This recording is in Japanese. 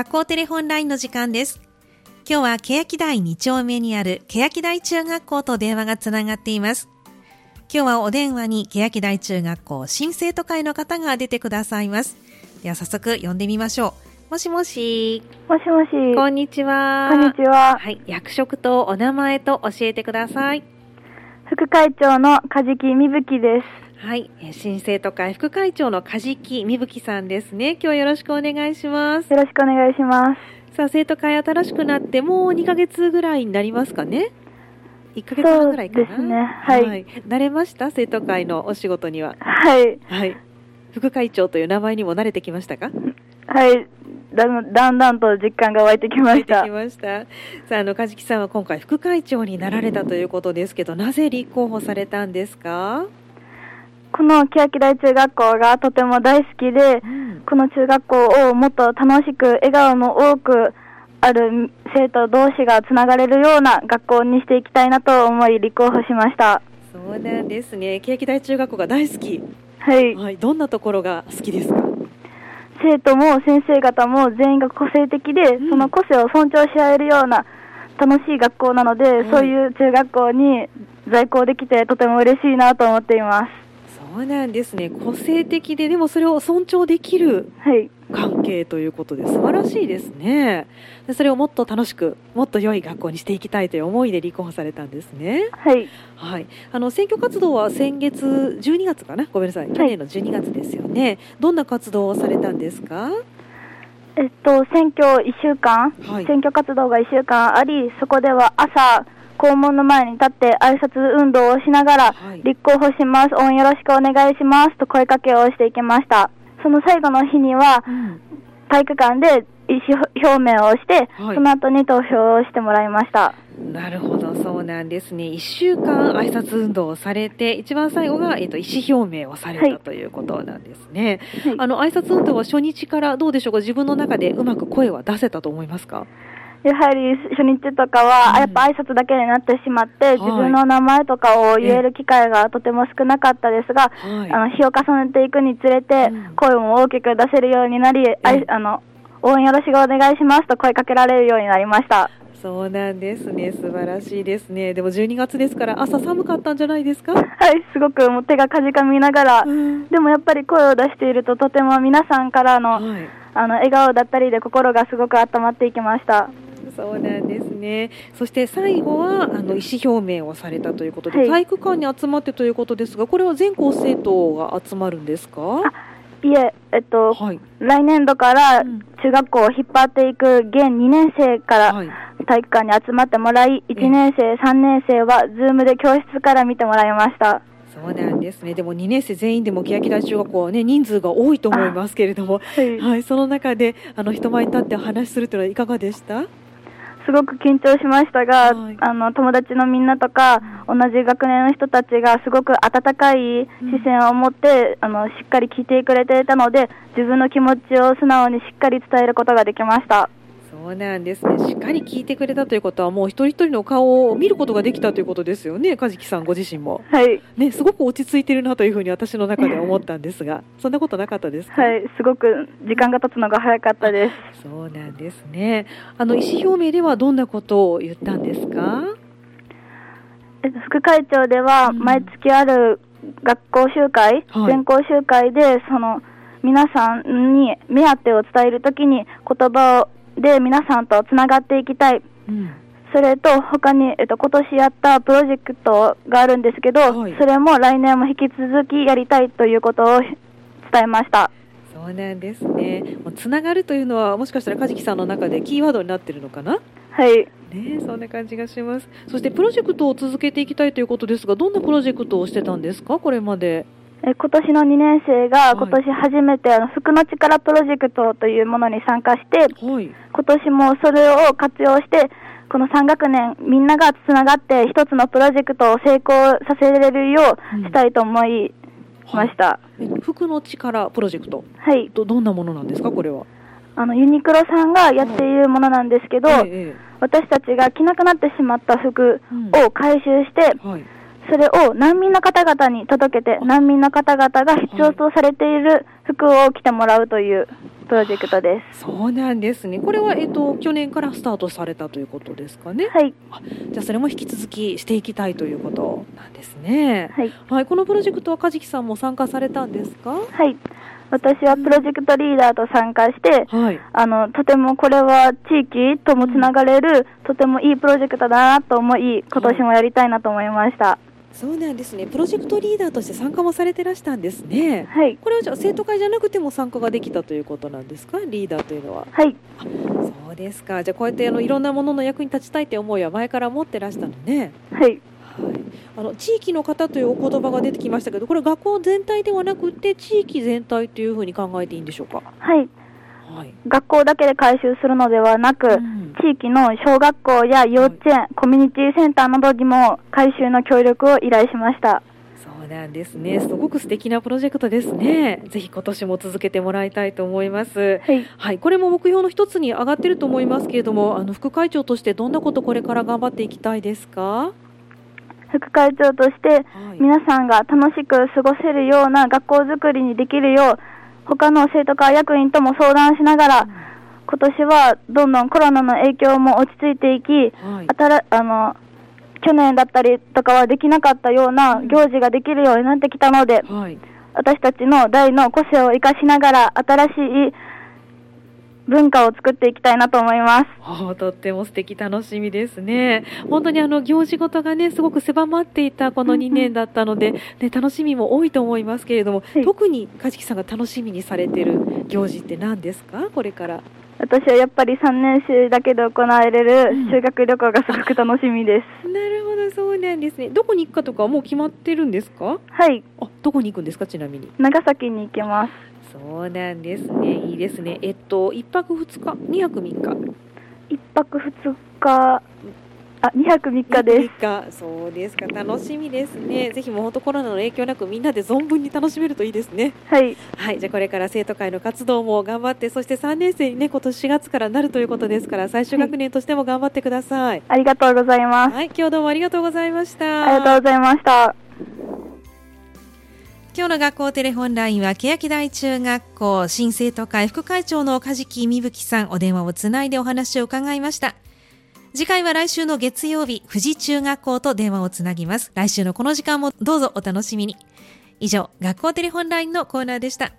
学校テレホンラインの時間です。今日は欅台2丁目にある欅台中学校と電話がつながっています。今日はお電話に欅台中学校新生徒会の方が出てくださいます。では早速呼んでみましょう。もしもし。もしもし。こんにちは。こんにちは。はい。役職とお名前と教えてください。副会長の梶木みぶきです。はい。新生徒会副会長の梶木みぶきさんですね。今日はよろしくお願いします。よろしくお願いします。さあ、生徒会新しくなってもう2ヶ月ぐらいになりますかね1ヶ月半ぐらいかなですねはいはい。慣れました？生徒会のお仕事には。はい。はい。副会長という名前にも慣れてきましたか？はい。だんだんだんと実感が湧いてきましたき。ました。さあ、あの、梶木さんは今回副会長になられたということですけど、なぜ立候補されたんですか？この欅台中学校がとても大好きでう、ん。この中学校をもっと楽しく笑顔の多くある生徒同士がつながれるような学校にしていきたいなと思い立候補しました。そうなんですね。欅台中学校が大好き。はい。はい。どんなところが好きですか？生徒も先生方も全員が個性的で、うんその個性を尊重し合えるような楽しい学校なので、はいそういう中学校に在校できてとても嬉しいなと思っています。そうなんですね。個性的で、でもそれを尊重できるはい。関係ということで素晴らしいですね。でそれをもっと楽しく、もっと良い学校にしていきたいという思いで立候補されたんですね。はい。はい。あの、選挙活動は先月、12月かな？ごめんなさい。去年の12月ですよね。どんな活動をされたんですか？えっと、選挙1週間、はい選挙活動が1週間あり、そこでは朝、校門の前に立って挨拶運動をしながら、はい立候補します、応援よろしくお願いしますと声かけをしていきました。その最後の日には、うん。体育館で意思表明をして、はいその後に投票をしてもらいました。なるほど、そうなんですね。一週間挨拶運動をされて、一番最後が、えっと、意思表明をされはいたということなんですね。はいあの、挨拶運動は初日からどうでしょうか？自分の中でうまく声は出せたと思いますか？やはり初日とかは、うんやっぱ挨拶だけになってしまって、い自分の名前とかを言える機会がとても少なかったですが、はいあの日を重ねていくにつれてうん、声も大きく出せるようになり、あいあの応援よろしくお願いしますと声かけられるようになりました。そうなんですね。素晴らしいですね。でも12月ですから朝寒かったんじゃないですか？はい、すごくもう手がかじかみながら、うんでもやっぱり声を出していると、とても皆さんからの,、はい。あの笑顔だったりで心がすごく温まっていきました。そうなんですね。そして最後はあの意思表明をされたということで、はい体育館に集まってということですが、これは全校生徒が集まるんですか？いえ、えっと、はい。来年度からうん中学校を引っ張っていく現2年生からはい。体育館に集まってもらい、え1年生、3年生はズームで教室から見てもらいました。そうなんですね。でも2年生全員でも欅台中学校はね人数が多いと思いますけれども、はいはい。その中であの人前に立ってお話しするというのはいかがでした？すごく緊張しましたが、はいあの友達のみんなとか、同じ学年の人たちがすごく温かい視線を持って、あのしっかり聞いてくれていたので、自分の気持ちを素直にしっかり伝えることができました。そうなんですね。しっかり聞いてくれたということはもう一人一人の顔を見ることができたということですよね。梶木さんご自身も。はい、ね、すごく落ち着いてるなというふうに私の中で思ったんですが、そんなことなかったですか？はい、すごく時間が経つのが早かったです。そうなんですね。あの、意思表明ではどんなことを言ったんですか？えっと副会長ではうん毎月ある学校集会、はい全校集会でその皆さんに目当てを伝えるときに言葉で皆さんとつながっていきたいうん。それと他に、えっと、今年やったプロジェクトがあるんですけど、はいそれも来年も引き続きやりたいということを伝えましたそうなんですね。つながるというのは、もしかしたら梶木さんの中でキーワードになってるのかな？はいねそんな感じがします。そしてプロジェクトを続けていきたいということですが、どんなプロジェクトをしてたんですか？これまで。え今年の2年生はいが今年初めて、あの服の力プロジェクトというものに参加してはい。今年もそれを活用してこの3学年みんながつながって一つのプロジェクトを成功させれるようしたいと思いました、え服の力プロジェクト。はいど、どんなものなんですかこれは？あのユニクロさんがやっているものなんですけど、えええ私たちが着なくなってしまった服を回収して、えはい。それを難民の方々に届けて、難民の方々が必要とされている服を着てもらうというプロジェクトです。そうなんですね。これは、えっと、去年からスタートされたということですかね？はい。じゃあ、それも引き続きしていきたいということなんですね。はい。はい、このプロジェクトは梶木さんも参加されたんですか？はい。私はプロジェクトリーダーと参加して、はい、あのとてもこれは地域ともつながれる、とてもいいプロジェクトだなと思い、今年もやりたいなと思いました。はいそうなんですね。プロジェクトリーダーとして参加もされてらしたんですね。はい。これはじゃあ生徒会じゃなくても参加ができたということなんですか、リーダーというのは。はい。そうですか。じゃあこうやってあのいろんなものの役に立ちたいという思いは前から持ってらしたのね。はい。はい。あの地域の方というお言葉が出てきましたけど、これ学校全体ではなくて地域全体というふうに考えていいんでしょうか？はい。はい、学校だけで回収するのではなく、うん、地域の小学校や幼稚園、はい、コミュニティセンターなどにも回収の協力を依頼しました。そうなんですね。すごく素敵なプロジェクトですね。ぜひ今年も続けてもらいたいと思います。はい。はい、これも目標の一つに上がってると思いますけれども、あの副会長としてどんなことこれから頑張っていきたいですか？副会長として、皆さんが楽しく過ごせるような学校づくりにできるよう、他の生徒会役員とも相談しながら、今年はどんどんコロナの影響も落ち着いていき、はい、あの去年だったりとかはできなかったような行事ができるようになってきたので、はい、私たちの代の個性を生かしながら新しい文化を作っていきたいなと思います。あとっても素敵楽しみですね。本当にあの行事ごとがねすごく狭まっていたこの2年だったので、ね楽しみも多いと思いますけれども、はい、特に梶木さんが楽しみにされてる行事って何ですか？これから。私はやっぱり3年生だけで行われる修学旅行がすごく楽しみです。うん、そうなんですね。どこに行くかとかもう決まってるんですか？はい。あ、どこに行くんですか？ちなみに。長崎に行きます。そうなんですね。いいですね。えっと、1泊2日、2泊3日？1泊2日、あ、2泊3日です。日そうですか。楽しみですね。ぜひもう本当コロナの影響なくみんなで存分に楽しめるといいですね。はい。はい。じゃあこれから生徒会の活動も頑張って、そして3年生にね、今年4月からなるということですから、最終学年としても頑張ってください。はい、ありがとうございます。はい。今日どうもありがとうございました。ありがとうございました。今日の学校テレホンラインは欅台中学校新生徒会副会長の梶木みぶきさんお電話をつないでお話を伺いました次回は来週の月曜日富士中学校と電話をつなぎます。来週のこの時間もどうぞお楽しみに。以上学校テレホンラインのコーナーでした。